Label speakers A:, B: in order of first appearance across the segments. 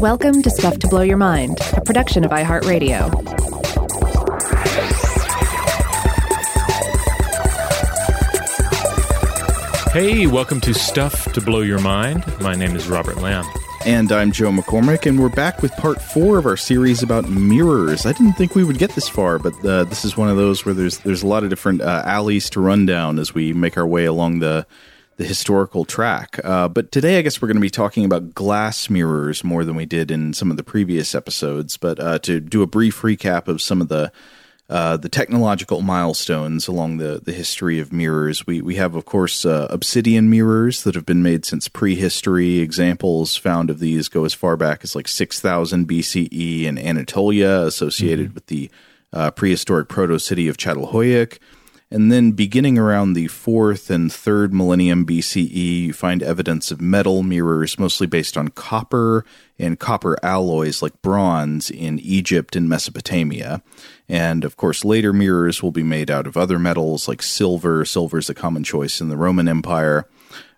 A: Welcome to Stuff to Blow Your Mind, a production of iHeartRadio.
B: Hey, welcome to Stuff to Blow Your Mind. My name is Robert Lamb.
C: And I'm Joe McCormick, and we're back with part four of our series about mirrors. I didn't think we would get this far, but uh, this is one of those where there's there's a lot of different uh, alleys to run down as we make our way along the the historical track. Uh, but today, I guess we're going to be talking about glass mirrors more than we did in some of the previous episodes. But uh, to do a brief recap of some of the uh, the technological milestones along the, the history of mirrors. We we have, of course, uh, obsidian mirrors that have been made since prehistory. Examples found of these go as far back as like 6000 BCE in Anatolia, associated mm-hmm. with the uh, prehistoric proto city of Çatalhöyük. And then beginning around the fourth and third millennium BCE, you find evidence of metal mirrors, mostly based on copper and copper alloys like bronze in Egypt and Mesopotamia. And of course, later mirrors will be made out of other metals like silver. Silver is a common choice in the Roman Empire.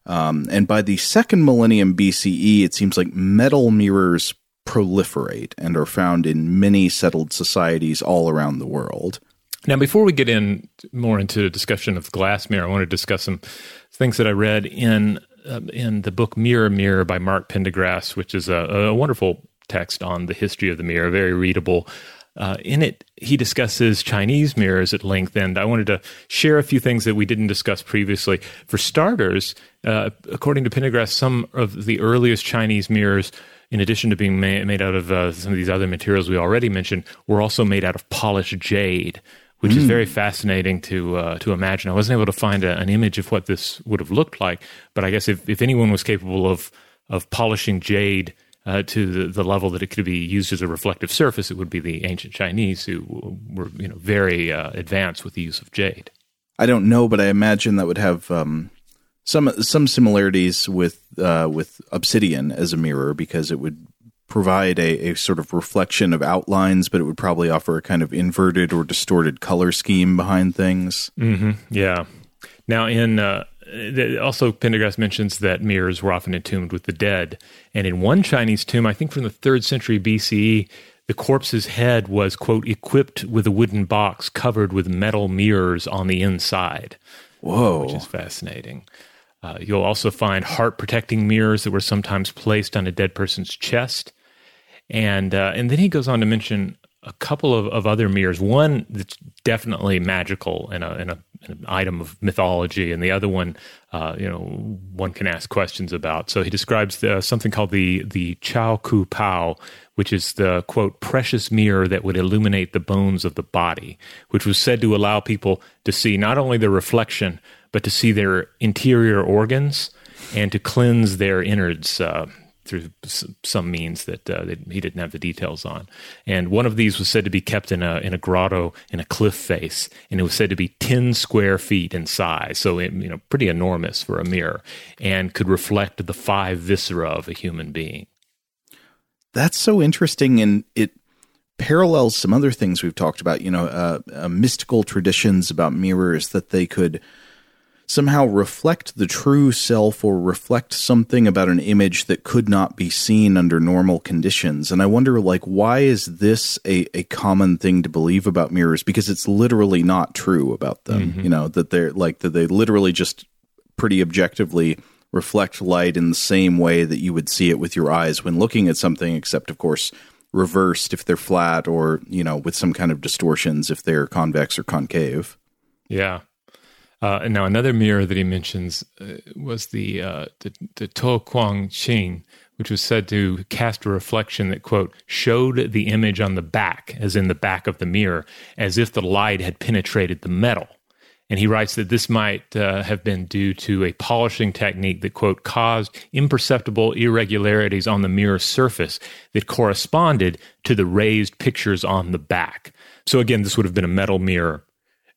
C: Um, and by the second millennium BCE, it seems like metal mirrors proliferate and are found in many settled societies all around the world.
B: Now, before we get in more into a discussion of glass mirror, I want to discuss some things that I read in uh, in the book Mirror Mirror by Mark Pendergrast, which is a, a wonderful text on the history of the mirror, very readable. Uh, in it, he discusses Chinese mirrors at length, and I wanted to share a few things that we didn't discuss previously. For starters, uh, according to Pendergrast, some of the earliest Chinese mirrors in addition to being made, made out of uh, some of these other materials we already mentioned, were also made out of polished jade, which mm. is very fascinating to uh, to imagine. I wasn't able to find a, an image of what this would have looked like, but I guess if, if anyone was capable of of polishing jade uh, to the, the, level that it could be used as a reflective surface, it would be the ancient Chinese who were you know very uh, advanced with the use of jade.
C: I don't know, but I imagine that would have um, some some similarities with uh, with obsidian as a mirror because it would provide a, a, sort of reflection of outlines, but it would probably offer a kind of inverted or distorted color scheme behind things.
B: Mm-hmm. Yeah. Now, in uh, also Pendergrast mentions that mirrors were often entombed with the dead, and in one Chinese tomb, I think from the third century BCE, the corpse's head was quote equipped with a wooden box covered with metal mirrors on the inside.
C: Whoa,
B: which is fascinating. Uh, you'll also find heart protecting mirrors that were sometimes placed on a dead person's chest and uh, and then he goes on to mention a couple of, of other mirrors. One that's definitely magical and, a, an item of mythology, and the other one, uh, you know, one can ask questions about. So he describes the, something called the the Chao Ku Pao, which is the quote precious mirror that would illuminate the bones of the body, which was said to allow people to see not only their reflection but to see their interior organs and to cleanse their innards. Uh, through some means that, uh, he didn't have the details on. And one of these was said to be kept in a in a grotto in a cliff face, and it was said to be ten square feet in size, so it, you know pretty enormous for a mirror, and could reflect the five viscera of a human being.
C: That's so interesting, and it parallels some other things we've talked about. You know, uh, uh, mystical traditions about mirrors that they could somehow reflect the true self or reflect something about an image that could not be seen under normal conditions. And I wonder, like, why is this a, a common thing to believe about mirrors? Because it's literally not true about them. Mm-hmm. You know, that they're like, that they literally just pretty objectively reflect light in the same way that you would see it with your eyes when looking at something, except, of course, reversed if they're flat or, you know, with some kind of distortions if they're convex or concave.
B: Yeah. Uh, and now another mirror that he mentions uh, was the uh, the, the To Kwang Ching, which was said to cast a reflection that quote showed the image on the back, as in the back of the mirror, as if the light had penetrated the metal. And he writes that this might uh, have been due to a polishing technique that, quote, caused imperceptible irregularities on the mirror surface that corresponded to the raised pictures on the back. So, again, this would have been a metal mirror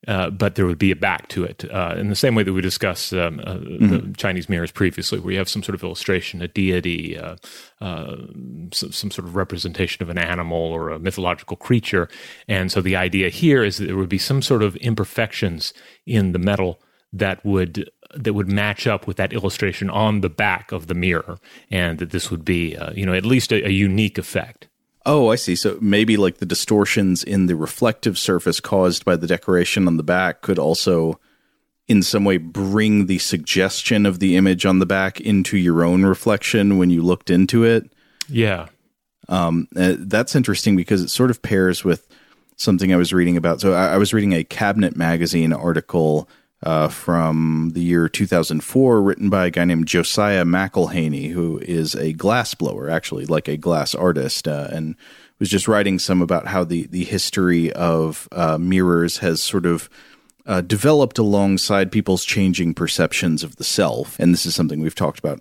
B: uh, but there would be a back to it uh, in the same way that we discussed um, uh, mm-hmm. the Chinese mirrors previously, where you have some sort of illustration, a deity, uh, uh, some, some, sort of representation of an animal or a mythological creature. And so the idea here is that there would be some sort of imperfections in the metal that would that would match up with that illustration on the back of the mirror, and that this would be uh, you know at least a, a unique effect.
C: Oh, I see. So maybe like the distortions in the reflective surface caused by the decoration on the back could also in some way bring the suggestion of the image on the back into your own reflection when you looked into it.
B: Yeah.
C: Um, uh, that's interesting because it sort of pairs with something I was reading about. So I, I was reading a Cabinet Magazine article uh, from the year 2004, written by a guy named Josiah McElheny, who is a glassblower, actually, like a glass artist, uh, and was just writing some about how the the history of uh, mirrors has sort of uh, developed alongside people's changing perceptions of the self. And this is something we've talked about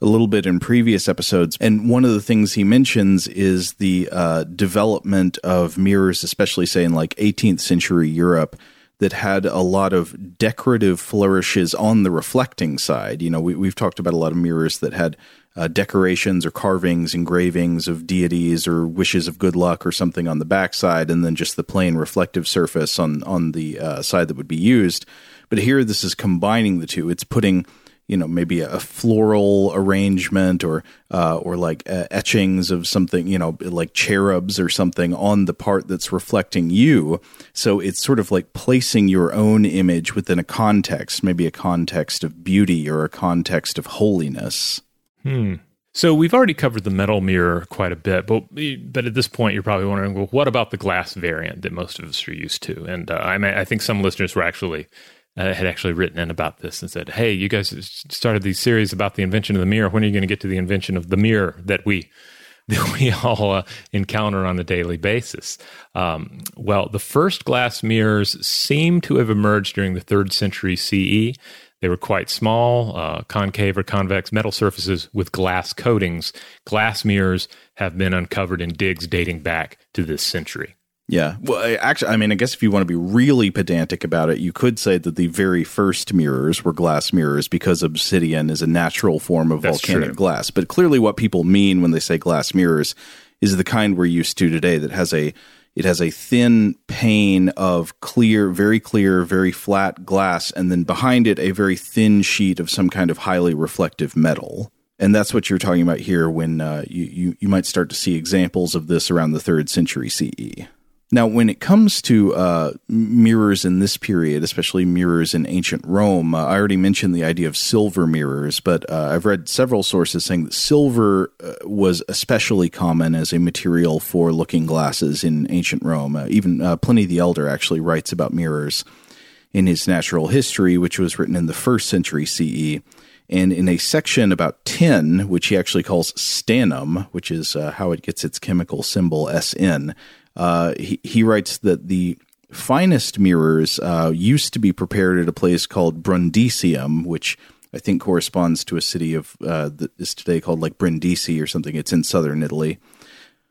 C: a little bit in previous episodes. And one of the things he mentions is the uh, development of mirrors, especially, say, in like 18th century Europe. That had a lot of decorative flourishes on the reflecting side. You know, we, we've talked about a lot of mirrors that had uh, decorations or carvings, engravings of deities or wishes of good luck or something on the backside, and then just the plain reflective surface on on the uh, side that would be used. But here, this is combining the two. It's putting you know maybe a floral arrangement or uh, or like uh, etchings of something you know like cherubs or something on the part that's reflecting you so it's sort of like placing your own image within a context maybe a context of beauty or a context of holiness
B: Hmm. So we've already covered the metal mirror quite a bit, but but at this point you're probably wondering, well, what about the glass variant that most of us are used to? And uh, I mean, I think some listeners were actually uh, had actually written in about this and said, "Hey, you guys started these series about the invention of the mirror. When are you going to get to the invention of the mirror that we?" That we all uh, encounter on a daily basis. Um, well, the first glass mirrors seem to have emerged during the third century CE. They were quite small, uh, concave or convex metal surfaces with glass coatings. Glass mirrors have been uncovered in digs dating back to this century.
C: Yeah. Well, actually, I mean, I guess if you want to be really pedantic about it, you could say that the very first mirrors were glass mirrors because obsidian is a natural form of
B: That's
C: volcanic
B: true.
C: glass. But clearly, what people mean when they say glass mirrors is the kind we're used to today that has a it has a thin pane of clear, very clear, very flat glass, and then behind it, a very thin sheet of some kind of highly reflective metal. And that's what you're talking about here when uh, you, you, you might start to see examples of this around the third century CE. Now, when it comes to uh, mirrors in this period, especially mirrors in ancient Rome, uh, I already mentioned the idea of silver mirrors, but uh, I've read several sources saying that silver uh, was especially common as a material for looking glasses in ancient Rome. Uh, even uh, Pliny the Elder actually writes about mirrors in his Natural History, which was written in the first century CE. And in a section about tin, which he actually calls stannum, which is how it gets its chemical symbol SN, uh, he, he writes that the finest mirrors uh, used to be prepared at a place called Brundisium, which I think corresponds to a city of uh, that is today called like Brindisi or something. It's in southern Italy.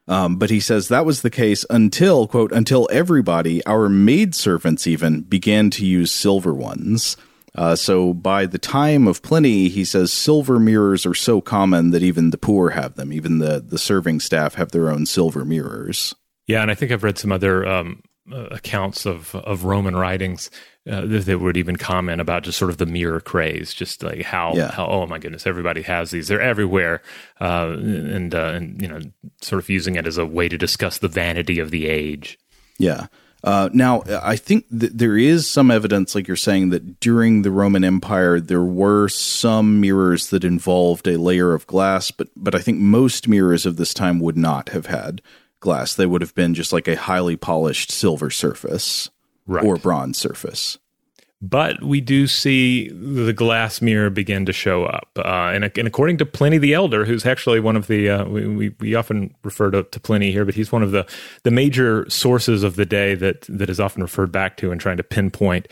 C: Um, but he says that was the case until quote until everybody, our maid servants even, began to use silver ones. Uh, so by the time of Pliny, he says silver mirrors are so common that even the poor have them. Even the the serving staff have their own silver mirrors.
B: Yeah, and I think I've read some other um, uh, accounts of of Roman writings uh, that, would even comment about just sort of the mirror craze, just like how
C: Yeah.
B: how oh my goodness, everybody has these, they're everywhere, uh, and uh, and you know, sort of using it as a way to discuss the vanity of the age.
C: Yeah. Uh, now, I think that there is some evidence, like you're saying, that during the Roman Empire there were some mirrors that involved a layer of glass, but but I think most mirrors of this time would not have had glass. They would have been just like a highly polished silver surface
B: Right.
C: or bronze surface.
B: But we do see the glass mirror begin to show up, uh, and, and according to Pliny the Elder, who's actually one of the uh, we, we we often refer to, to Pliny here, but he's one of the the major sources of the day that that is often referred back to in trying to pinpoint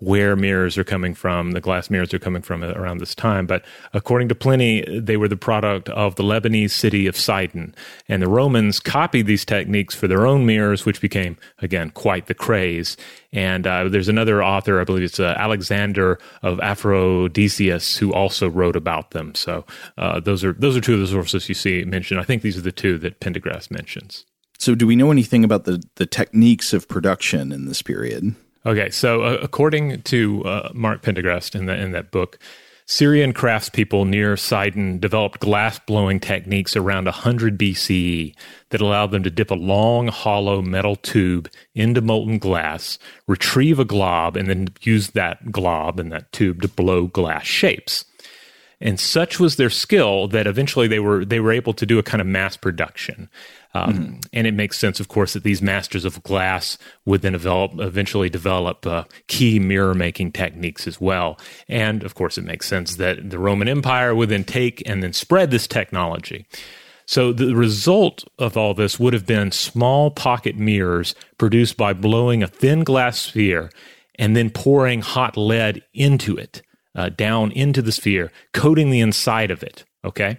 B: where mirrors are coming from, the glass mirrors are coming from around this time. But according to Pliny, they were the product of the Lebanese city of Sidon. And the Romans copied these techniques for their own mirrors, which became, again, quite the craze. And uh, there's another author, I believe it's uh, Alexander of Aphrodisias, who also wrote about them. So uh, those are those are two of the sources you see mentioned. I think these are the two that Pendergrast mentions.
C: So, do we know anything about the the techniques of production in this period?
B: Okay, so uh, according to uh, Mark Pendergrast in, the, in that book, Syrian craftspeople near Sidon developed glass blowing techniques around 100 BCE that allowed them to dip a long, hollow metal tube into molten glass, retrieve a glob, and then use that glob and that tube to blow glass shapes. And such was their skill that eventually they were they were able to do a kind of mass production. Um, mm-hmm. And it makes sense, of course, that these masters of glass would then develop, eventually develop uh, key mirror making techniques as well. And of course, it makes sense that the Roman Empire would then take and then spread this technology. So the result of all this would have been small pocket mirrors produced by blowing a thin glass sphere and then pouring hot lead into it, uh, down into the sphere, coating the inside of it. Okay.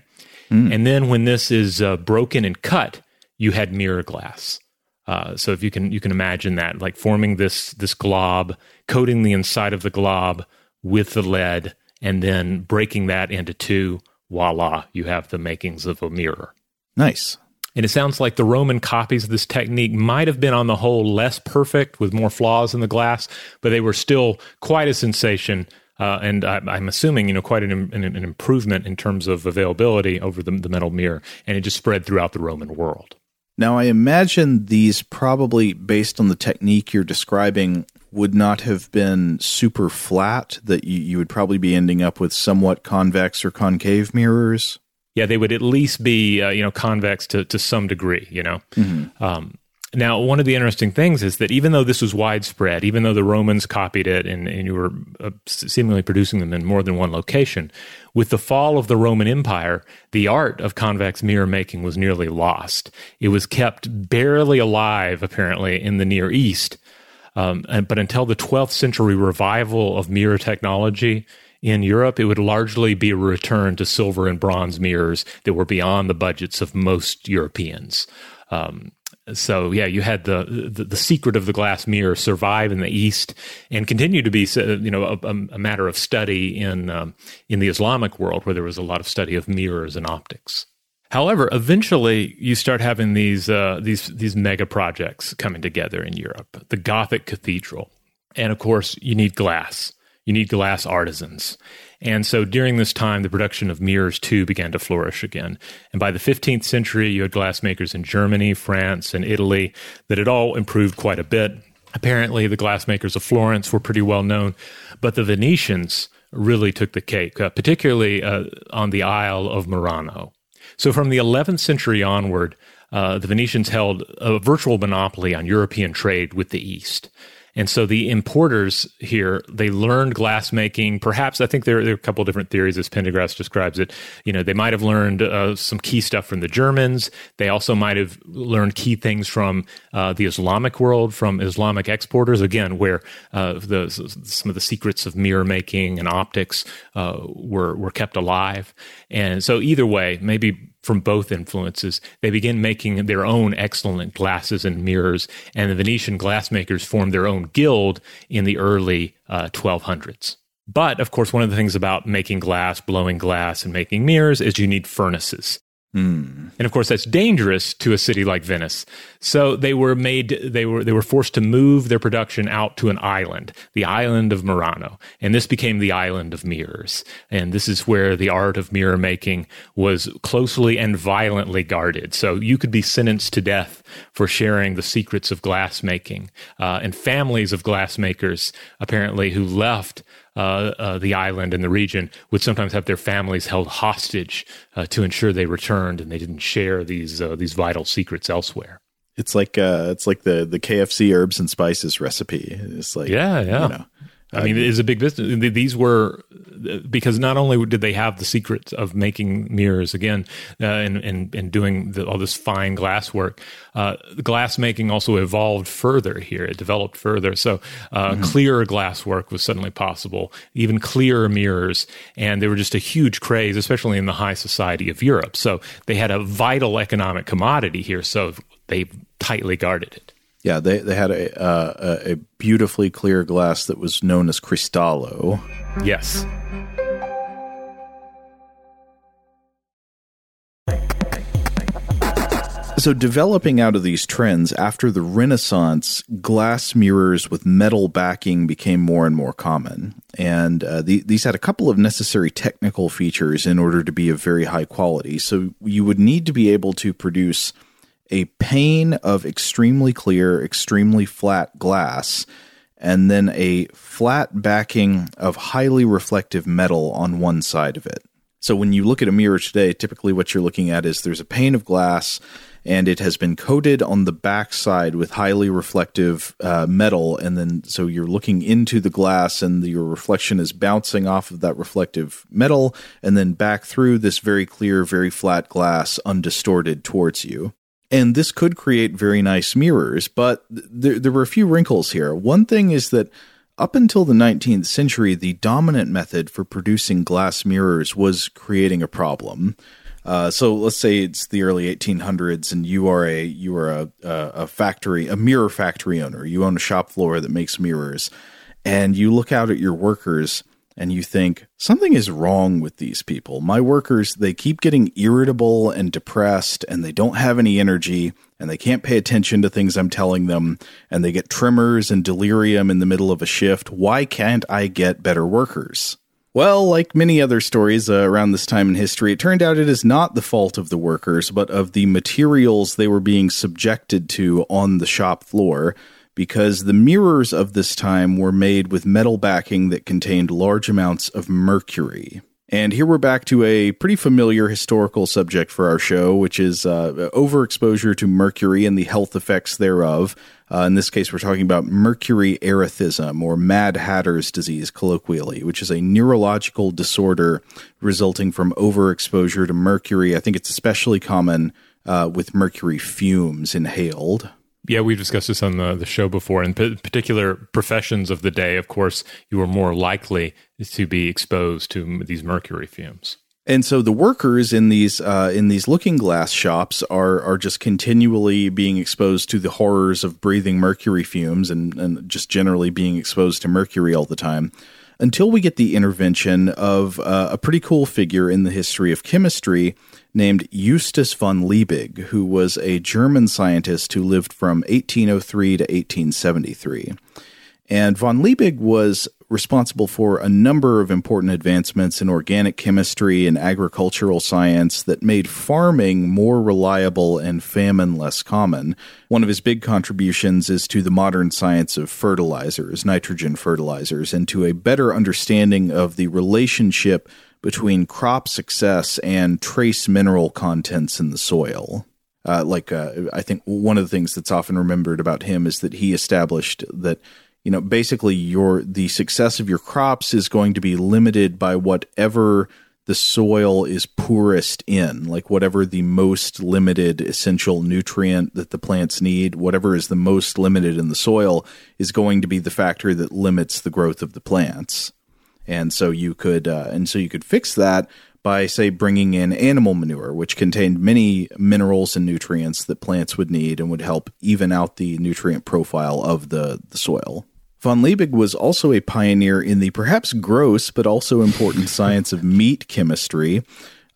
B: Mm. And then when this is uh, broken and cut, you had mirror glass. Uh, so if you can you can imagine that like forming this this glob, coating the inside of the glob with the lead, and then breaking that into two, voila, you have the makings of a mirror.
C: Nice.
B: And it sounds like the Roman copies of this technique might have been, on the whole, less perfect with more flaws in the glass, but they were still quite a sensation. Uh, and I, am assuming, you know, quite an, an, an, improvement in terms of availability over the, the metal mirror. And it just spread throughout the Roman world.
C: Now, I imagine these probably, based on the technique you're describing, would not have been super flat, that you, you would probably be ending up with somewhat convex or concave mirrors.
B: Yeah, they would at least be, uh, you know, convex to, to some degree, you know. Mm-hmm. Um, now, one of the interesting things is that even though this was widespread, even though the Romans copied it and, and you were uh, seemingly producing them in more than one location, with the fall of the Roman Empire, the art of convex mirror making was nearly lost. It was kept barely alive, apparently, in the Near East. Um, and, but until the 12th century revival of mirror technology, in Europe, it would largely be a return to silver and bronze mirrors that were beyond the budgets of most Europeans. Um, so yeah, you had the, the, the secret of the glass mirror survive in the East and continue to be you know a, a matter of study in um, in the Islamic world where there was a lot of study of mirrors and optics. However, eventually you start having these uh, these these mega projects coming together in Europe. The Gothic cathedral, and of course you need glass. You need glass artisans. And so during this time, the production of mirrors too began to flourish again. And by the 15th century, you had glassmakers in Germany, France, and Italy that had all improved quite a bit. Apparently, the glassmakers of Florence were pretty well known, but the Venetians really took the cake, uh, particularly uh, on the Isle of Murano. So from the 11th century onward, uh, the Venetians held a virtual monopoly on European trade with the East. And so the importers here, they learned glass making. Perhaps I think there, there are a couple of different theories as Pendergrast describes it. You know, they might have learned uh, some key stuff from the Germans. They also might have learned key things from uh, the Islamic world, from Islamic exporters. Again, where uh, the, some of the secrets of mirror making and optics uh, were were kept alive. And so either way, maybe from both influences, they begin making their own excellent glasses and mirrors, and the Venetian glassmakers formed their own guild in the early uh, 1200s. But of course, one of the things about making glass, blowing glass, and making mirrors is you need furnaces. Mm. And of course, that's dangerous to a city like Venice. So they were made, they were, they were forced to move their production out to an island, the island of Murano. And this became the island of mirrors. And this is where the art of mirror making was closely and violently guarded. So you could be sentenced to death for sharing the secrets of glass making. Uh, and families of glassmakers, apparently, who left the island and the region would sometimes have their families held hostage uh, to ensure they returned and they didn't share these uh, these vital secrets elsewhere.
C: It's like uh, it's like the the KFC herbs and spices recipe. It's like
B: yeah, yeah. You know, I mean, it is a big business. These were because not only did they have the secret of making mirrors again uh, and, and and doing the, all this fine glass work, uh, glass making also evolved further here. It developed further. So uh, mm-hmm. clearer glass work was suddenly possible, even clearer mirrors, and they were just a huge craze, especially in the high society of Europe. So they had a vital economic commodity here. So they tightly guarded it.
C: Yeah, they they had a uh, a beautifully clear glass that was known as Cristallo.
B: Yes.
C: So, developing out of these trends, after the Renaissance, glass mirrors with metal backing became more and more common. And uh, the, these had a couple of necessary technical features in order to be of very high quality. So, you would need to be able to produce a pane of extremely clear, extremely flat glass, and then a flat backing of highly reflective metal on one side of it. So, when you look at a mirror today, typically what you're looking at is there's a pane of glass and it has been coated on the back side with highly reflective uh, metal and then so you're looking into the glass and the, your reflection is bouncing off of that reflective metal and then back through this very clear very flat glass undistorted towards you and this could create very nice mirrors but th- there were a few wrinkles here one thing is that up until the 19th century, the dominant method for producing glass mirrors was creating a problem. Uh, so let's say it's the early 1800s, and you are a you are a, a factory, a mirror factory owner. You own a shop floor that makes mirrors, and you look out at your workers and you think something is wrong with these people. My workers, they keep getting irritable and depressed, and they don't have any energy, and they can't pay attention to things I'm telling them, and they get tremors and delirium in the middle of a shift. Why can't I get better workers? Well, like many other stories uh, around this time in history, it turned out it is not the fault of the workers, but of the materials they were being subjected to on the shop floor, because the mirrors of this time were made with metal backing that contained large amounts of mercury. And here we're back to a pretty familiar historical subject for our show, which is uh, overexposure to mercury and the health effects thereof. Uh, in this case, we're talking about mercury erethism or Mad Hatter's disease, colloquially, which is a neurological disorder resulting from overexposure to mercury. I think it's especially common uh, with mercury fumes inhaled.
B: Yeah, we've discussed this on the, the show before. In p- particular professions of the day, of course, you are more likely to be exposed to these mercury fumes.
C: And so the workers in these uh, in these looking glass shops are are just continually being exposed to the horrors of breathing mercury fumes and, and just generally being exposed to mercury all the time until we get the intervention of uh, a pretty cool figure in the history of chemistry named Justus von Liebig, who was a German scientist who lived from 1803 to 1873. And von Liebig was responsible for a number of important advancements in organic chemistry and agricultural science that made farming more reliable and famine less common. One of his big contributions is to the modern science of fertilizers, nitrogen fertilizers, and to a better understanding of the relationship between crop success and trace mineral contents in the soil. Uh, like uh, I think one of the things that's often remembered about him is that he established that you know basically your the success of your crops is going to be limited by whatever the soil is poorest in like whatever the most limited essential nutrient that the plants need whatever is the most limited in the soil is going to be the factor that limits the growth of the plants and so you could uh, and so you could fix that by say bringing in animal manure which contained many minerals and nutrients that plants would need and would help even out the nutrient profile of the, the soil Von Liebig was also a pioneer in the perhaps gross but also important science of meat chemistry.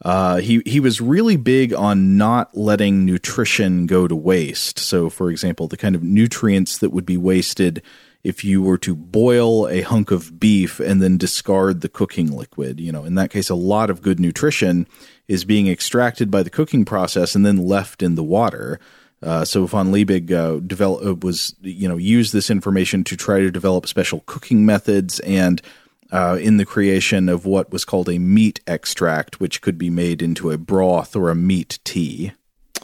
C: Uh, he he was really big on not letting nutrition go to waste. So, for example, the kind of nutrients that would be wasted if you were to boil a hunk of beef and then discard the cooking liquid. You know, in that case, a lot of good nutrition is being extracted by the cooking process and then left in the water. Uh, so von Liebig uh, uh, was you know used this information to try to develop special cooking methods and uh, in the creation of what was called a meat extract, which could be made into a broth or a meat tea.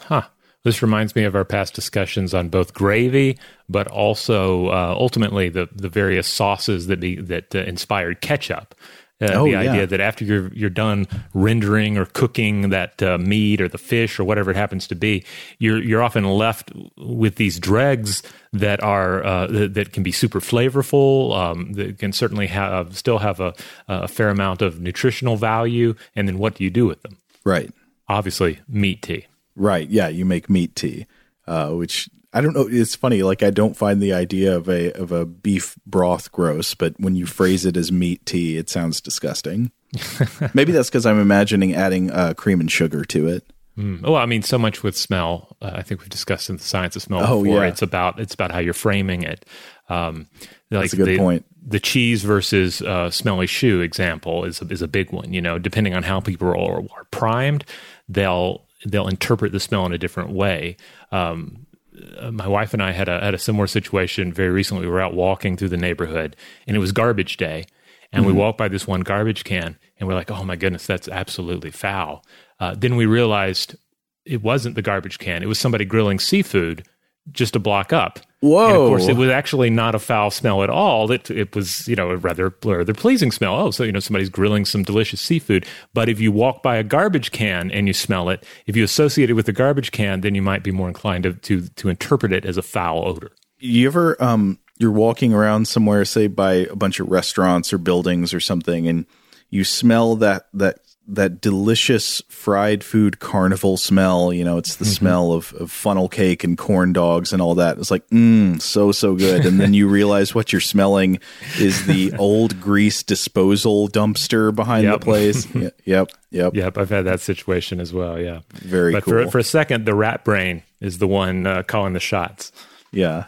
B: Huh. This reminds me of our past discussions on both gravy, but also uh, ultimately the the various sauces that be, that uh, inspired ketchup. Uh, oh, the idea yeah. that after you're you're done rendering or cooking that uh, meat or the fish or whatever it happens to be, you're you're often left with these dregs that are uh, that, that, can be super flavorful. Um, that can certainly have still have a, a fair amount of nutritional value. And then what do you do with them?
C: Right.
B: Obviously, meat tea.
C: Right. Yeah, you make meat tea, uh, which I don't know. It's funny. Like I don't find the idea of a of a beef broth gross, but when you phrase it as meat tea, it sounds disgusting. Maybe that's because I'm imagining adding uh, cream and sugar to it.
B: Mm. Well, I mean, so much with smell. Uh, I think we've discussed in the science of smell
C: Oh,
B: before.
C: yeah.
B: It's about it's about how you're framing it. Um, like
C: That's a good
B: the,
C: point.
B: The cheese versus uh, smelly shoe example is is a big one. You know, depending on how people are, are primed, they'll they'll interpret the smell in a different way. Um, uh, my wife and I had a had a similar situation very recently. We were out walking through the neighborhood, and it was garbage day. And we walked by this one garbage can, and we're like, "Oh my goodness, that's absolutely foul." Uh, then we realized it wasn't the garbage can; it was somebody grilling seafood just a block up.
C: Whoa.
B: And of course, it was actually not a foul smell at all. It it was you know a rather rather pleasing smell. Oh, so you know somebody's grilling some delicious seafood. But if you walk by a garbage can and you smell it, if you associate it with the garbage can, then you might be more inclined to to, to interpret it as a foul odor.
C: you ever um you're walking around somewhere say by a bunch of restaurants or buildings or something and you smell that that that delicious fried food carnival smell you know it's the smell of, of funnel cake and corn dogs and all that it's like mmm so so good and then you realize what you're smelling is the old grease disposal dumpster behind
B: Yep.
C: the place yep yep
B: Yep, I've had that situation as well. Yeah,
C: Very
B: but
C: cool.
B: for for a second, the rat brain is the one uh, calling the shots.
C: Yeah.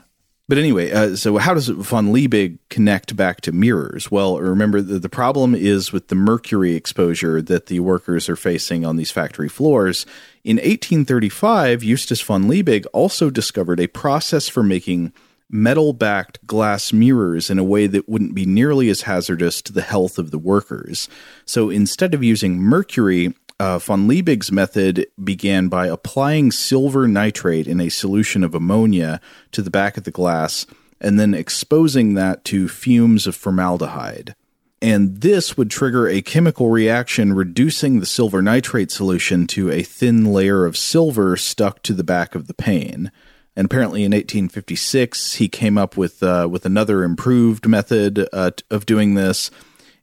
C: But anyway, uh, so how does von Liebig connect back to mirrors? Well, remember the, the problem is with the mercury exposure that the workers are facing on these factory floors. In 1835, Justus von Liebig also discovered a process for making metal backed glass mirrors in a way that wouldn't be nearly as hazardous to the health of the workers. So instead of using mercury, uh, von Liebig's method began by applying silver nitrate in a solution of ammonia to the back of the glass and then exposing that to fumes of formaldehyde. And this would trigger a chemical reaction, reducing the silver nitrate solution to a thin layer of silver stuck to the back of the pane. And apparently, in 1856, he came up with uh, with another improved method uh, of doing this.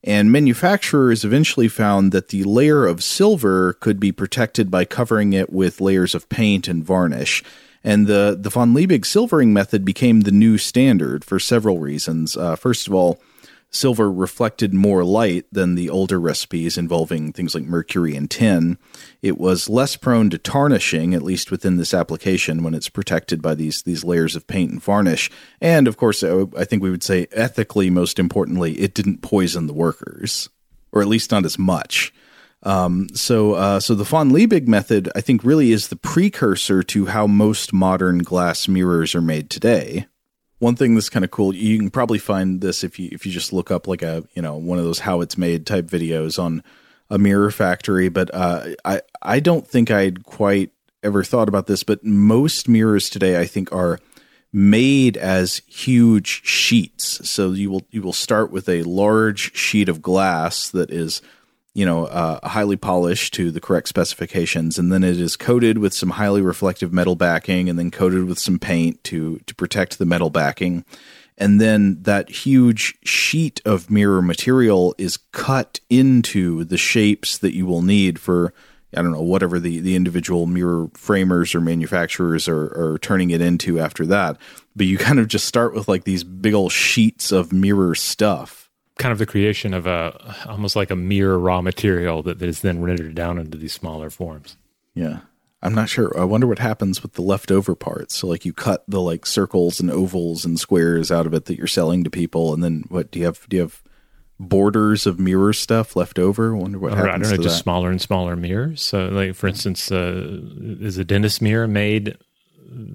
C: And manufacturers eventually found that the layer of silver could be protected by covering it with layers of paint and varnish. And the, the von Liebig silvering method became the new standard for several reasons. Uh, first of all, silver reflected more light than the older recipes involving things like mercury and tin. It was less prone to tarnishing, at least within this application, when it's protected by these these layers of paint and varnish. And of course, I think we would say ethically, most importantly, it didn't poison the workers, or at least not as much. Um, so, uh, so the von Liebig method, I think, really is the precursor to how most modern glass mirrors are made today. One thing that's kind of cool, you can probably find this if you if you just look up like a you know one of those how it's made type videos on a mirror factory. But uh, I I don't think I'd quite ever thought about this, but most mirrors today I think are made as huge sheets. So you will you will start with a large sheet of glass that is you know, uh, highly polished to the correct specifications, and then it is coated with some highly reflective metal backing, and then coated with some paint to to protect the metal backing, and then that huge sheet of mirror material is cut into the shapes that you will need for I don't know whatever the the individual mirror framers or manufacturers are, are turning it into after that. But you kind of just start with like these big old sheets of mirror stuff.
B: Kind of the creation of a almost like a mirror raw material that, that is then rendered down into these smaller forms.
C: Yeah. I'm not sure. I wonder what happens with the leftover parts. So like you cut the like circles and ovals and squares out of it that you're selling to people and then what do you have do you have borders of mirror stuff left over? I wonder what
B: Or, I
C: happens
B: don't know, just
C: that.
B: smaller and smaller mirrors. So, like for instance, uh, is a dentist mirror made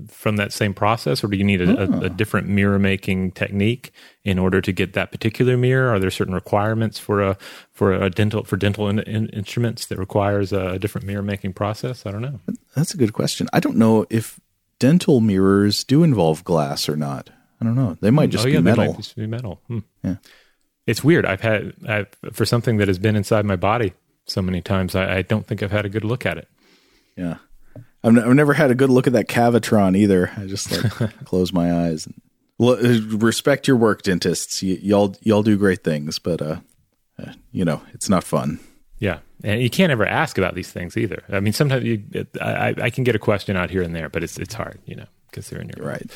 B: from that same process, or do you need a, a, a different mirror making technique in order to get that particular mirror? Are there certain requirements for a for a dental for dental in, in, instruments that requires a different mirror making process? I don't know.
C: That's a good question. I don't know if dental mirrors do involve glass or not. I don't know. They might just
B: oh
C: be
B: yeah, they
C: metal.
B: might just be metal. Hmm.
C: Yeah.
B: It's weird. I've had I've, for something that has been inside my body so many times. I, I don't think I've had a good look at it.
C: Yeah. I've, n- I've never had a good look at that Cavitron either. I just like close my eyes. And, well, uh, respect your work, dentists. Y- y'all y'all do great things, but uh, uh, you know it's not fun.
B: Yeah, and you can't ever ask about these things either. I mean, sometimes you, I, I can get a question out here and there, but it's it's hard, you know, because they're in your
C: Right.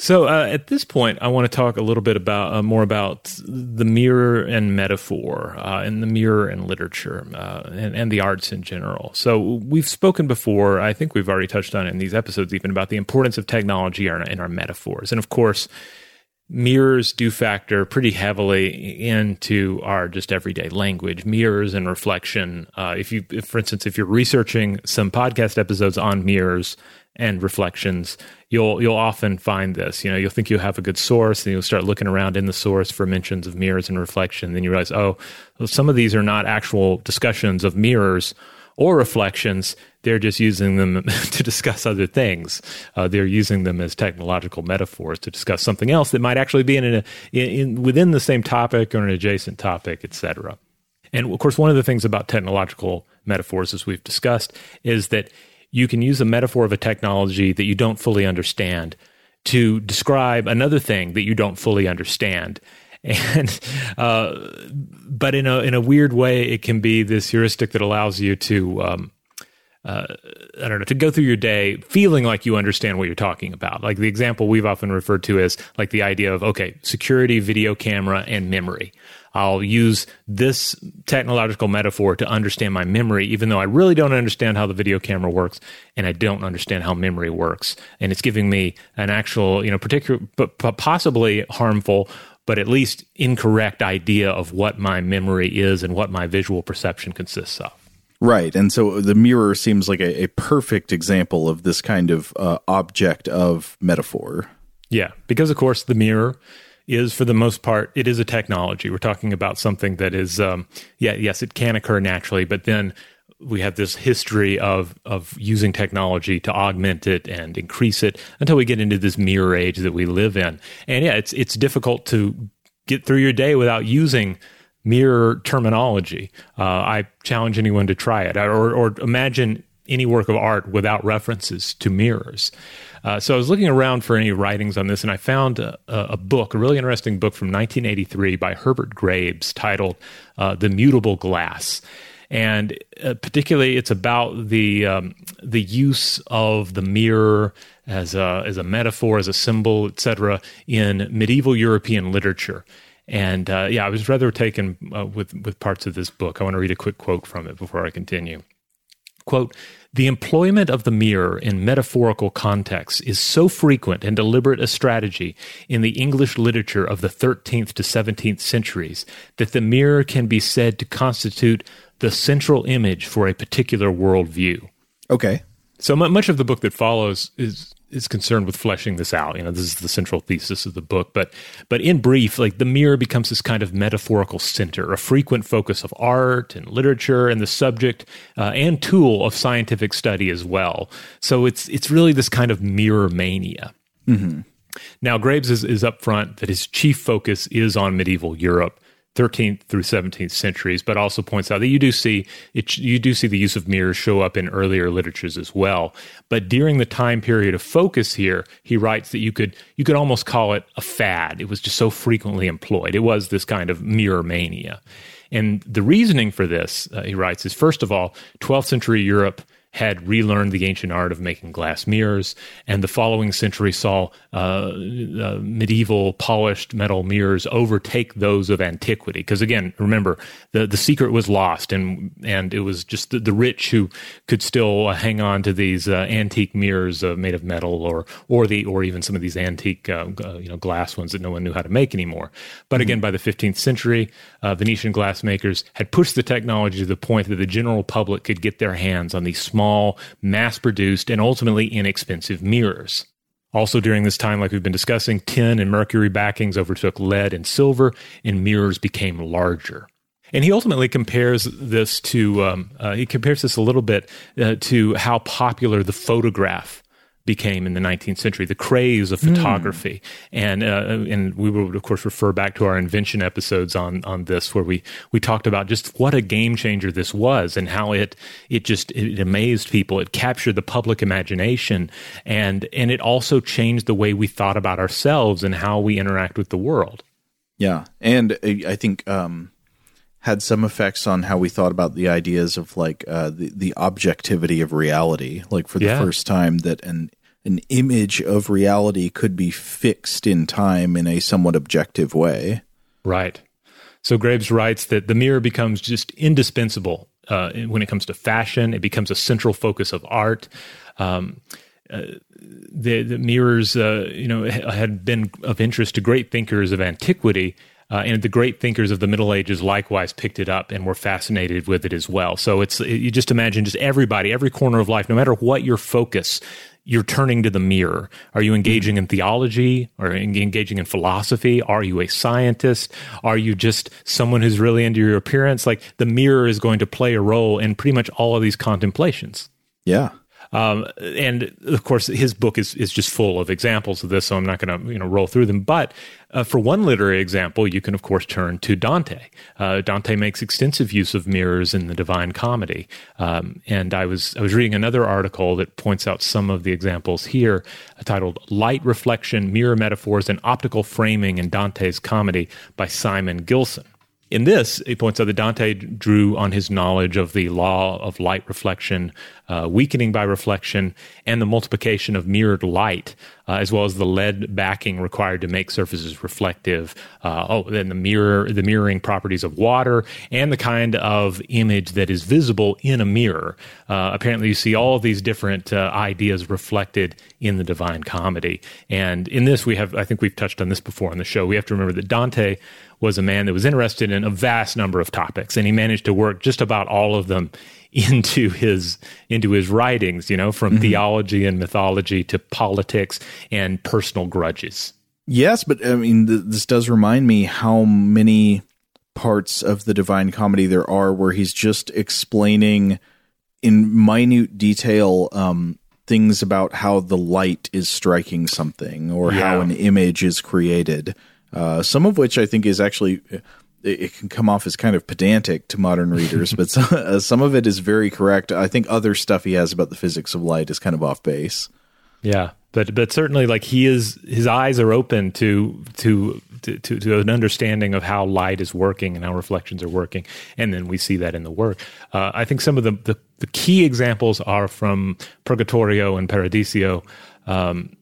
B: So uh, at this point, I want to talk a little bit about uh, more about the mirror and metaphor, uh, and the mirror and literature, uh, and, and, the arts in general. So we've spoken before. I think we've already touched on it in these episodes, even about the importance of technology in our, in our metaphors, and of course, mirrors do factor pretty heavily into our just everyday language. Mirrors and reflection. Uh, if you, if, for instance, if you're researching some podcast episodes on mirrors and reflections, you'll you'll often find this. You know, you'll think you have a good source, and you'll start looking around in the source for mentions of mirrors and reflection. Then you realize, oh, well, some of these are not actual discussions of mirrors or reflections. They're just using them to discuss other things. Uh, they're using them as technological metaphors to discuss something else that might actually be in, a, in, in within the same topic or an adjacent topic, etc. And of course, one of the things about technological metaphors, as we've discussed, is that you can use a metaphor of a technology that you don't fully understand to describe another thing that you don't fully understand. And uh, but in a in a weird way, it can be this heuristic that allows you to um, uh, I don't know, to go through your day feeling like you understand what you're talking about. Like the example we've often referred to as like the idea of, okay, security, video camera, and memory. I'll use this technological metaphor to understand my memory, even though I really don't understand how the video camera works and I don't understand how memory works. And it's giving me an actual, you know, particular, but possibly harmful, but at least incorrect idea of what my memory is and what my visual perception consists of.
C: Right. And so the mirror seems like a, a perfect example of this kind of uh, object of metaphor.
B: Yeah. Because, of course, the mirror is for the most part it is a technology. We're talking about something that is um, yeah yes it can occur naturally but then we have this history of of using technology to augment it and increase it until we get into this mirror age that we live in. And yeah it's it's difficult to get through your day without using mirror terminology. Uh, i challenge anyone to try it. Or, or imagine any work of art without references to mirrors uh, so I was looking around for any writings on this, and I found a, a, book, a really interesting book from 1983 by Herbert Graves titled uh, "The Mutable Glass." And uh, particularly, it's about the um, the use of the mirror as a as a metaphor, as a symbol, etc., in medieval European literature. And uh, yeah, I was rather taken uh, with with parts of this book. I want to read a quick quote from it before I continue. Quote, the employment of the mirror in metaphorical contexts is so frequent and deliberate a strategy in the English literature of the 13th to 17th centuries that the mirror can be said to constitute the central image for a particular worldview.
C: Okay.
B: So much of the book that follows is is concerned with fleshing this out. You know, this is the central thesis of the book. But but in brief, like the mirror becomes this kind of metaphorical center, a frequent focus of art and literature, and the subject uh, and tool of scientific study as well. So it's it's really this kind of mirror mania. Mm-hmm. Now Graves is, is upfront that his chief focus is on medieval Europe 13th through 17th centuries, but also points out that you do see it, you do see the use of mirrors show up in earlier literatures as well. But during the time period of focus here, he writes that you could you could almost call it a fad. It was just so frequently employed. It was this kind of mirror mania. And the reasoning for this, uh, he writes, is first of all, 12th century Europe had relearned the ancient art of making glass mirrors, and the following century saw uh, uh, medieval polished metal mirrors overtake those of antiquity. Because again, remember the the secret was lost, and and it was just the, the rich who could still uh, hang on to these uh, antique mirrors uh, made of metal, or or the or even some of these antique uh, you know glass ones that no one knew how to make anymore. But mm-hmm. again, by the 15th century, Venetian glassmakers had pushed the technology to the point that the general public could get their hands on these small small, mass produced, and ultimately inexpensive mirrors. Also, during this time, like we've been discussing, tin and mercury backings overtook lead and silver, and mirrors became larger. And he ultimately compares this to, um, uh, he compares this a little bit uh, to how popular the photograph became in the 19th century, the craze of hmm. photography, mm. and uh, and we would of course refer back to our invention episodes on on this, where we we talked about just what a game changer this was, and how it it just it amazed people, it captured the public imagination, and and it also changed the way we thought about ourselves and how we interact with the world.
C: Yeah, and I think. Um had some effects on how we thought about the ideas of like uh, the the objectivity of reality. Like for the yeah. first time, that an an image of reality could be fixed in time in a somewhat objective way.
B: Right. So Graves writes that the mirror becomes just indispensable uh, when it comes to fashion. It becomes a central focus of art. Um, uh, the, the, mirrors, uh, you know, had been of interest to great thinkers of antiquity, uh, and the great thinkers of the Middle Ages likewise picked it up and were fascinated with it as well. So it's you just imagine just everybody, every corner of life, no matter what your focus, you're turning to the mirror. Are you engaging in theology or engaging in philosophy? Are you a scientist? Are you just someone who's really into your appearance? Like the mirror is going to play a role in pretty much all of these contemplations.
C: Yeah.
B: Um, and of course, his book is is just full of examples of this, so I'm not going to you know roll through them. But uh, for one literary example, you can of course turn to Dante. Uh, Dante makes extensive use of mirrors in the Divine Comedy, um, and I was I was reading another article that points out some of the examples here, uh, titled "Light Reflection, Mirror Metaphors, and Optical Framing in Dante's Comedy" by Simon Gilson. In this, he points out that Dante drew on his knowledge of the law of light reflection, uh, weakening by reflection, and the multiplication of mirrored light, uh, as well as the lead backing required to make surfaces reflective. Uh, oh, then the mirror, the mirroring properties of water, and the kind of image that is visible in a mirror. Uh, apparently, you see all of these different uh, ideas reflected in the Divine Comedy. And in this, we have, I think we've touched on this before on the show. We have to remember that Dante was a man that was interested in a vast number of topics, and he managed to work just about all of them into his into his writings. You know, from mm-hmm. theology and mythology to politics and personal grudges.
C: Yes, but I mean, th- this does remind me how many parts of the Divine Comedy there are where he's just explaining in minute detail um, things about how the light is striking something or yeah. how an image is created. Uh, some of which I think is actually it, it, can come off as kind of pedantic to modern readers, but some, uh, some of it is very correct. I think other stuff he has about the physics of light is kind of off base.
B: Yeah, but but certainly like he is his eyes are open to to to, to, to, an understanding of how light is working and how reflections are working. And then we see that in the work. Uh, I think some of the, the, the, key examples are from Purgatorio and Paradiso. Um,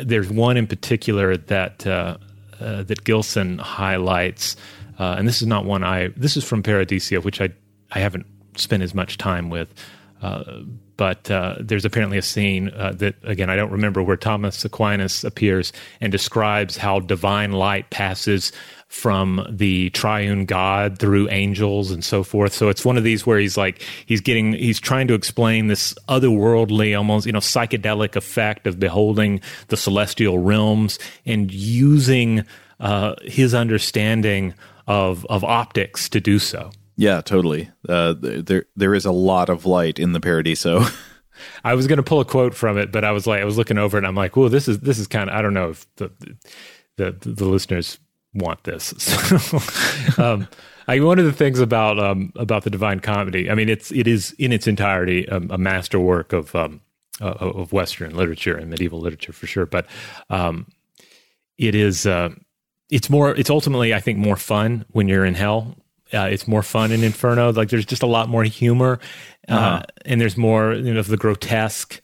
B: there's one in particular that uh, uh, that Gilson highlights, uh, and this is not one I. This is from Paradiso, which I I haven't spent as much time with. Uh, but uh, there's apparently a scene uh, that, again, I don't remember, where Thomas Aquinas appears and describes how divine light passes from the triune God through angels and so forth. So it's one of these where he's like he's getting he's trying to explain this otherworldly, almost you know psychedelic effect of beholding the celestial realms and using uh, his understanding of of optics to do so.
C: Yeah, totally. Uh, there there is a lot of light in the Paradiso.
B: I was going to pull a quote from it, but I was like, I was looking over it, and I'm like, well, this is this is kind of I don't know if the the, the listeners want this. So, um, I, one of the things about um, about the Divine Comedy, I mean, it's it is in its entirety a, a masterwork of um, uh, of Western literature and medieval literature for sure. But um, it is uh, it's more it's ultimately I think more fun when you're in hell. Uh, it's more fun in Inferno. Like there's just a lot more humor, uh, uh-huh. and there's more you know of the grotesque.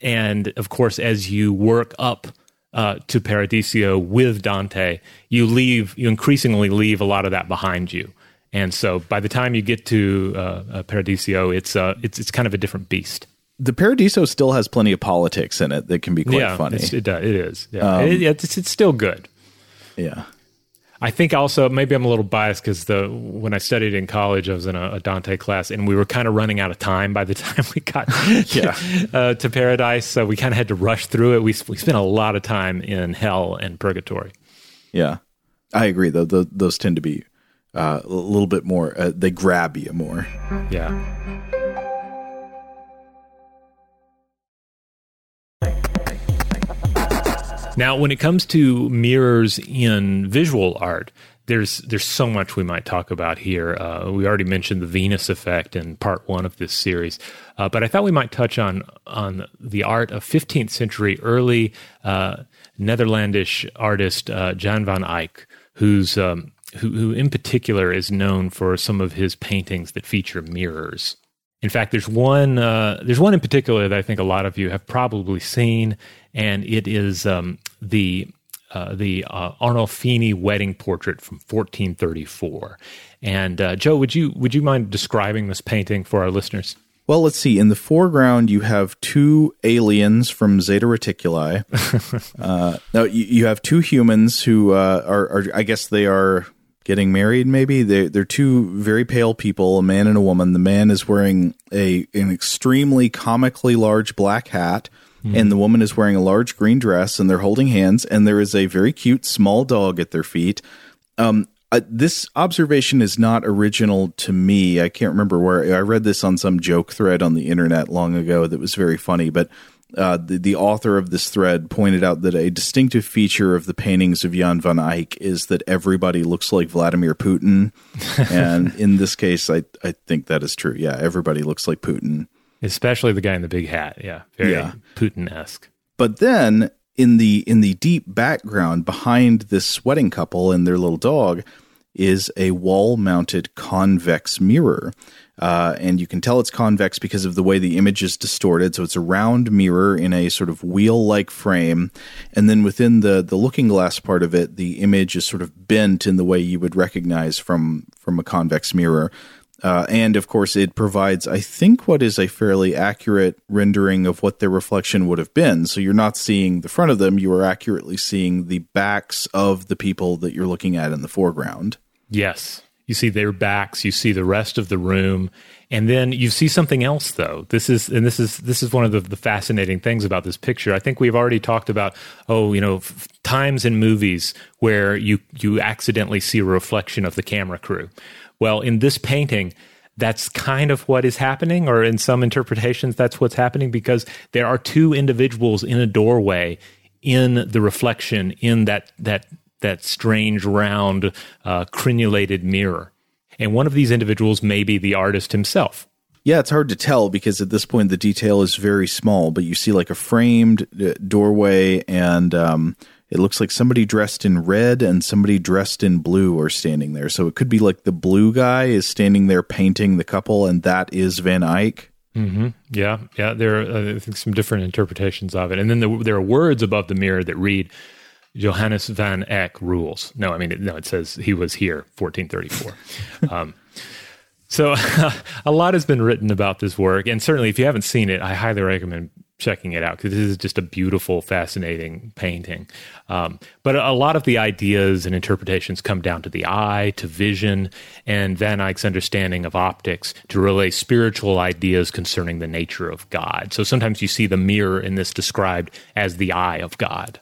B: And of course, as you work up uh, to Paradiso with Dante, you leave, you increasingly leave a lot of that behind you. And so by the time you get to uh, uh, Paradiso, it's, uh, it's, it's kind of a different beast.
C: The Paradiso still has plenty of politics in it that can be quite
B: yeah,
C: funny.
B: it, it is. Yeah. Um, it, it's, it's still good.
C: Yeah.
B: I think also maybe I'm a little biased because the when I studied in college, I was in a, a, Dante class, and we were kind of running out of time by the time we got yeah. uh, to Paradise, so we kind of had to rush through it. We we spent a lot of time in Hell and Purgatory.
C: Yeah, I agree. Though those tend to be uh, a little bit more. Uh, they grab you more.
B: Yeah. Now, when it comes to mirrors in visual art, there's there's so much we might talk about here. Uh, we already mentioned the Venus effect in part one of this series, uh, but I thought we might touch on on the art of 15th century early uh, Netherlandish artist uh, Jan van Eyck, who's um, who, who in particular is known for some of his paintings that feature mirrors. In fact, there's one uh, there's one in particular that I think a lot of you have probably seen, and it is um, the uh, the uh, Arnolfini wedding portrait from 1434. And uh, Joe, would you would you mind describing this painting for our listeners?
C: Well, let's see. In the foreground, you have two aliens from Zeta Reticuli. uh, no, you, you, have two humans who uh, are, are, I guess, they are getting married. Maybe they they're two very pale people, a man and a woman. The man is wearing a an extremely comically large black hat. Mm. And the woman is wearing a large green dress, and they're holding hands. And there is a very cute small dog at their feet. Um, uh, this observation is not original to me. I can't remember where I read this on some joke thread on the internet long ago that was very funny, but uh, the, the author of this thread pointed out that a distinctive feature of the paintings of Jan van Eyck is that everybody looks like Vladimir Putin. and in this case, I, I think that is true. Yeah, everybody looks like Putin.
B: Especially the guy in the big hat. Yeah, very yeah. Putin esque.
C: But then in the in the deep background behind this sweating couple and their little dog is a wall mounted convex mirror. Uh, and you can tell it's convex because of the way the image is distorted. So it's a round mirror in a sort of wheel like frame. And then within the, the looking glass part of it, the image is sort of bent in the way you would recognize from, from a convex mirror. Uh, and of course, it provides, I think, what is a fairly accurate rendering of what their reflection would have been. So you're not seeing the front of them, you are accurately seeing the backs of the people that you're looking at in the foreground.
B: Yes. You see their backs, you see the rest of the room, and then you see something else though. This is and this is this is one of the, the fascinating things about this picture. I think we've already talked about oh, you know, f- times in movies where you you accidentally see a reflection of the camera crew. Well, in this painting, that's kind of what is happening, or in some interpretations, that's what's happening because there are two individuals in a doorway in the reflection in that that that strange round uh, crenulated mirror. And one of these individuals may be the artist himself.
C: Yeah, it's hard to tell because at this point the detail is very small, but you see like a framed uh, doorway and um, it looks like somebody dressed in red and somebody dressed in blue are standing there. So it could be like the blue guy is standing there painting the couple, and that is Van Eyck.
B: Mm-hmm. Yeah, yeah. There are uh, I think some different interpretations of it, and then the, there are words above the mirror that read Johannes van Eyck rules. No, I mean no. It says he was here, 1434. um, so a lot has been written about this work, and certainly if you haven't seen it, I highly recommend checking it out because this is just a beautiful, fascinating painting. Um, but a lot of the ideas and interpretations come down to the eye, to vision, and Van Eyck's understanding of optics to relay spiritual ideas concerning the nature of God. So sometimes you see the mirror in this described as the eye of God.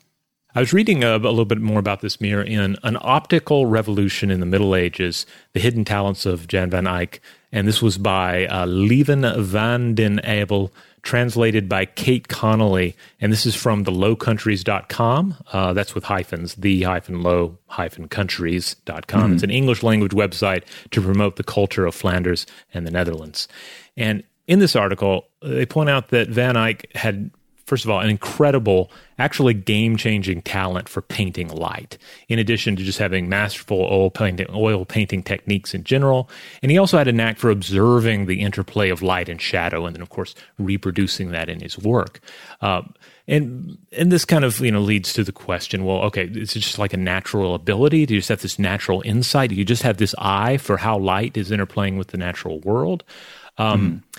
B: I was reading a, a, little bit more about this mirror in An Optical Revolution in the Middle Ages, The Hidden Talents of Jan van Eyck. And this was by uh, Lieven van den Abel, translated by Kate Connolly. And this is from the lowcountries.com. Uh, that's with hyphens, the hyphen low hyphen countries.com. Mm-hmm. It's an English language website to promote the culture of Flanders and the Netherlands. And in this article, they point out that Van Eyck had first of all, an incredible, actually game changing talent for painting light, in addition to just having masterful oil painting, oil painting techniques in general. And he also had a knack for observing the interplay of light and shadow, and then, of course, reproducing that in his work. Uh, and and this kind of you know leads to the question: Well, okay, is it just like a natural ability. Do you just have this natural insight? Do you just have this eye for how light is interplaying with the natural world? Um, mm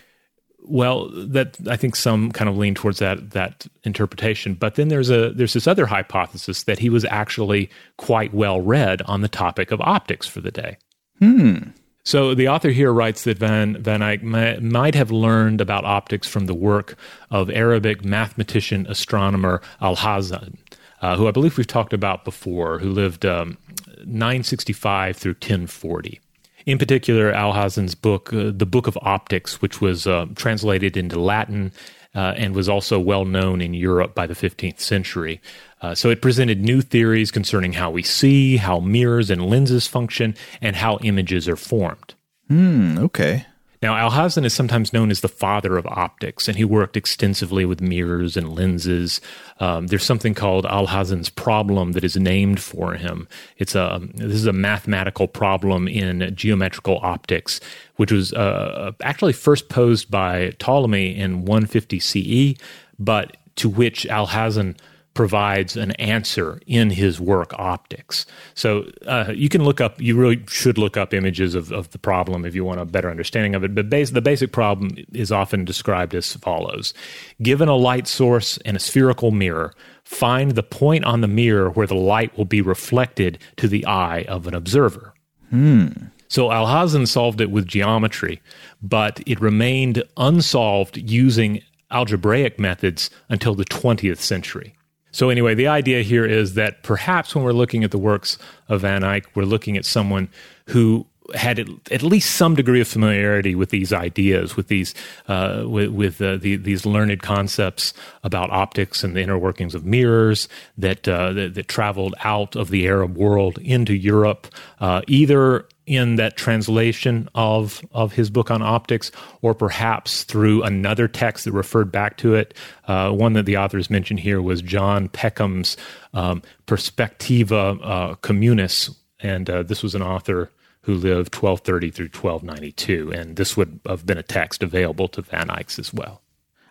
B: well, that I think some kind of lean towards that that interpretation. But then there's a there's this other hypothesis that he was actually quite well read on the topic of optics for the day.
C: Hmm.
B: So the author here writes that Van Van Eyck might have learned about optics from the work of Arabic mathematician astronomer Alhazen, uh, who I believe we've talked about before, who lived um, 965 through 1040 in particular, Alhazen's book, uh, The Book of Optics, which was uh, translated into Latin uh, and was also well known in Europe by the 15th century. Uh, so it presented new theories concerning how we see, how mirrors and lenses function, and how images are formed.
C: Hmm, okay.
B: Now, Alhazen is sometimes known as the father of optics, and he worked extensively with mirrors and lenses. Um, there's something called Alhazen's problem that is named for him. It's a this is a mathematical problem in geometrical optics, which was uh, actually first posed by Ptolemy in 150 CE, but to which Alhazen provides an answer in his work optics so uh, you can look up you really should look up images of, of the problem if you want a better understanding of it but base, the basic problem is often described as follows given a light source and a spherical mirror find the point on the mirror where the light will be reflected to the eye of an observer
C: hmm.
B: So Alhazen solved it with geometry, but it remained unsolved using algebraic methods until the 20th century. So, anyway, the idea here is that perhaps when we're looking at the works of Van Eyck, we're looking at someone who had at least some degree of familiarity with these ideas, with these uh, with, with uh, the, these learned concepts about optics and the inner workings of mirrors that, uh, that, that traveled out of the Arab world into Europe, uh, either in that translation of of his book on optics, or perhaps through another text that referred back to it. Uh, one that the authors mentioned here was John Peckham's um, Perspectiva uh, Communis, and uh, this was an author who lived 1230 through 1292, and this would have been a text available to Van Eyck's as well.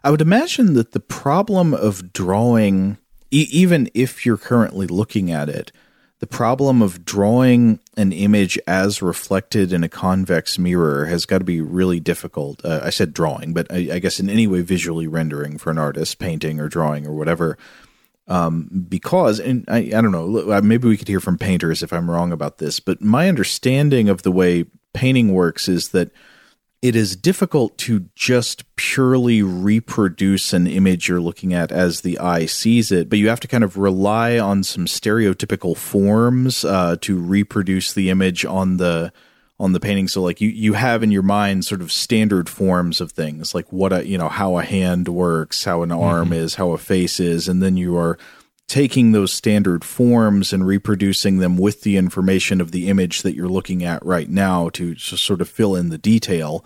C: I would imagine that the problem of drawing, e- even if you're currently looking at it, the problem of drawing an image as reflected in a convex mirror has got to be really difficult. Uh, I said drawing, but I, I, guess in any way visually rendering for an artist, painting or drawing or whatever. Um, because, and I, I don't know, uh, maybe we could hear from painters if I'm wrong about this, but my understanding of the way painting works is that it is difficult to just purely reproduce an image you're looking at as the eye sees it, but you have to kind of rely on some stereotypical forms uh, to reproduce the image on the on the painting. So like you you have in your mind sort of standard forms of things, like what a you know how a hand works, how an arm mm-hmm. is, how a face is, and then you are taking those standard forms and reproducing them with the information of the image that you're looking at right now to just sort of fill in the detail.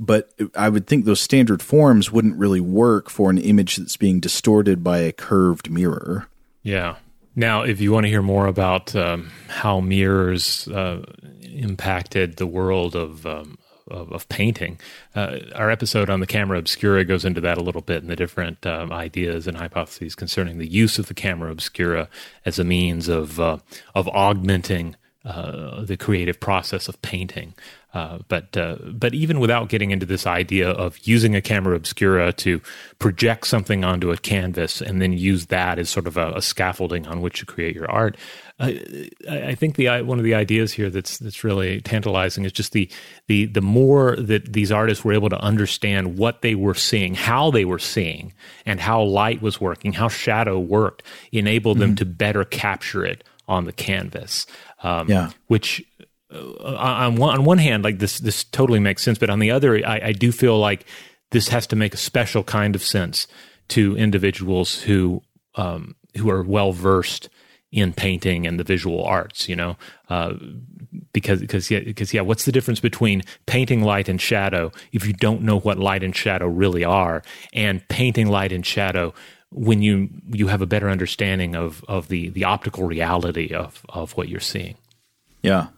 C: But I would think those standard forms wouldn't really work for an image that's being distorted by a curved mirror.
B: Yeah. Now, if you want to hear more about um, how mirrors uh, impacted the world of um, of, of painting. Uh, our episode on the camera obscura goes into that a little bit and the different um, ideas and hypotheses concerning the use of the camera obscura as a means of uh, of augmenting uh, the creative process of painting. Uh, but uh, but even without getting into this idea of using a camera obscura to project something onto a canvas and then use that as sort of a, a scaffolding on which to create your art, I, I think the one of the ideas here that's that's really tantalizing is just the the the more that these artists were able to understand what they were seeing, how they were seeing, and how light was working, how shadow worked, enabled mm-hmm. them to better capture it on the canvas.
C: Um, yeah,
B: which on one on one hand, like this this totally makes sense, but on the other, I, I do feel like this has to make a special kind of sense to individuals who um, who are well versed in painting and the visual arts, you know, uh, because because yeah, because yeah, what's the difference between painting light and shadow if you don't know what light and shadow really are, and painting light and shadow when you you have a better understanding of of the the optical reality of of what you're seeing.
C: Yeah.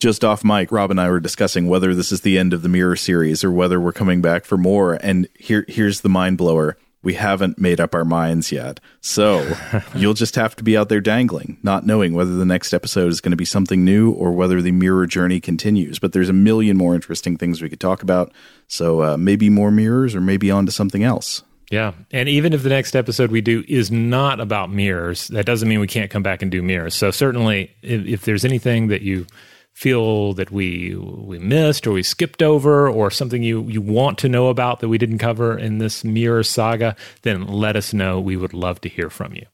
C: Just off mic, Rob and I were discussing whether this is the end of the mirror series or whether we're coming back for more. And here here's the mind blower we haven't made up our minds yet. So you'll just have to be out there dangling, not knowing whether the next episode is going to be something new or whether the mirror journey continues. But there's a million more interesting things we could talk about. So uh, maybe more mirrors or maybe on to something else.
B: Yeah. And even if the next episode we do is not about mirrors, that doesn't mean we can't come back and do mirrors. So certainly, if, if there's anything that you feel that we we missed or we skipped over or something you you want to know about that we didn't cover in this mirror saga then let us know. We would love to hear from you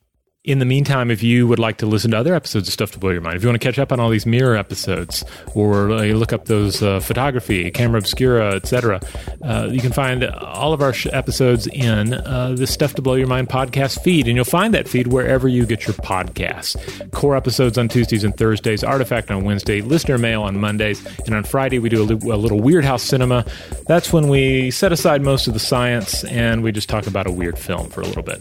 B: in the meantime, if you would like to listen to other episodes of Stuff to Blow Your Mind, if you want to catch up on all these mirror episodes or uh, look up those uh, photography, camera obscura, etc., uh, you can find all of our sh- episodes in uh, the Stuff to Blow Your Mind podcast feed. And you'll find that feed wherever you get your podcasts. Core episodes on Tuesdays and Thursdays, Artifact on Wednesday, listener mail on Mondays, and on Friday we do a, li- a little Weirdhouse cinema. That's when we set aside most of the science and we just talk about a weird film for a little bit.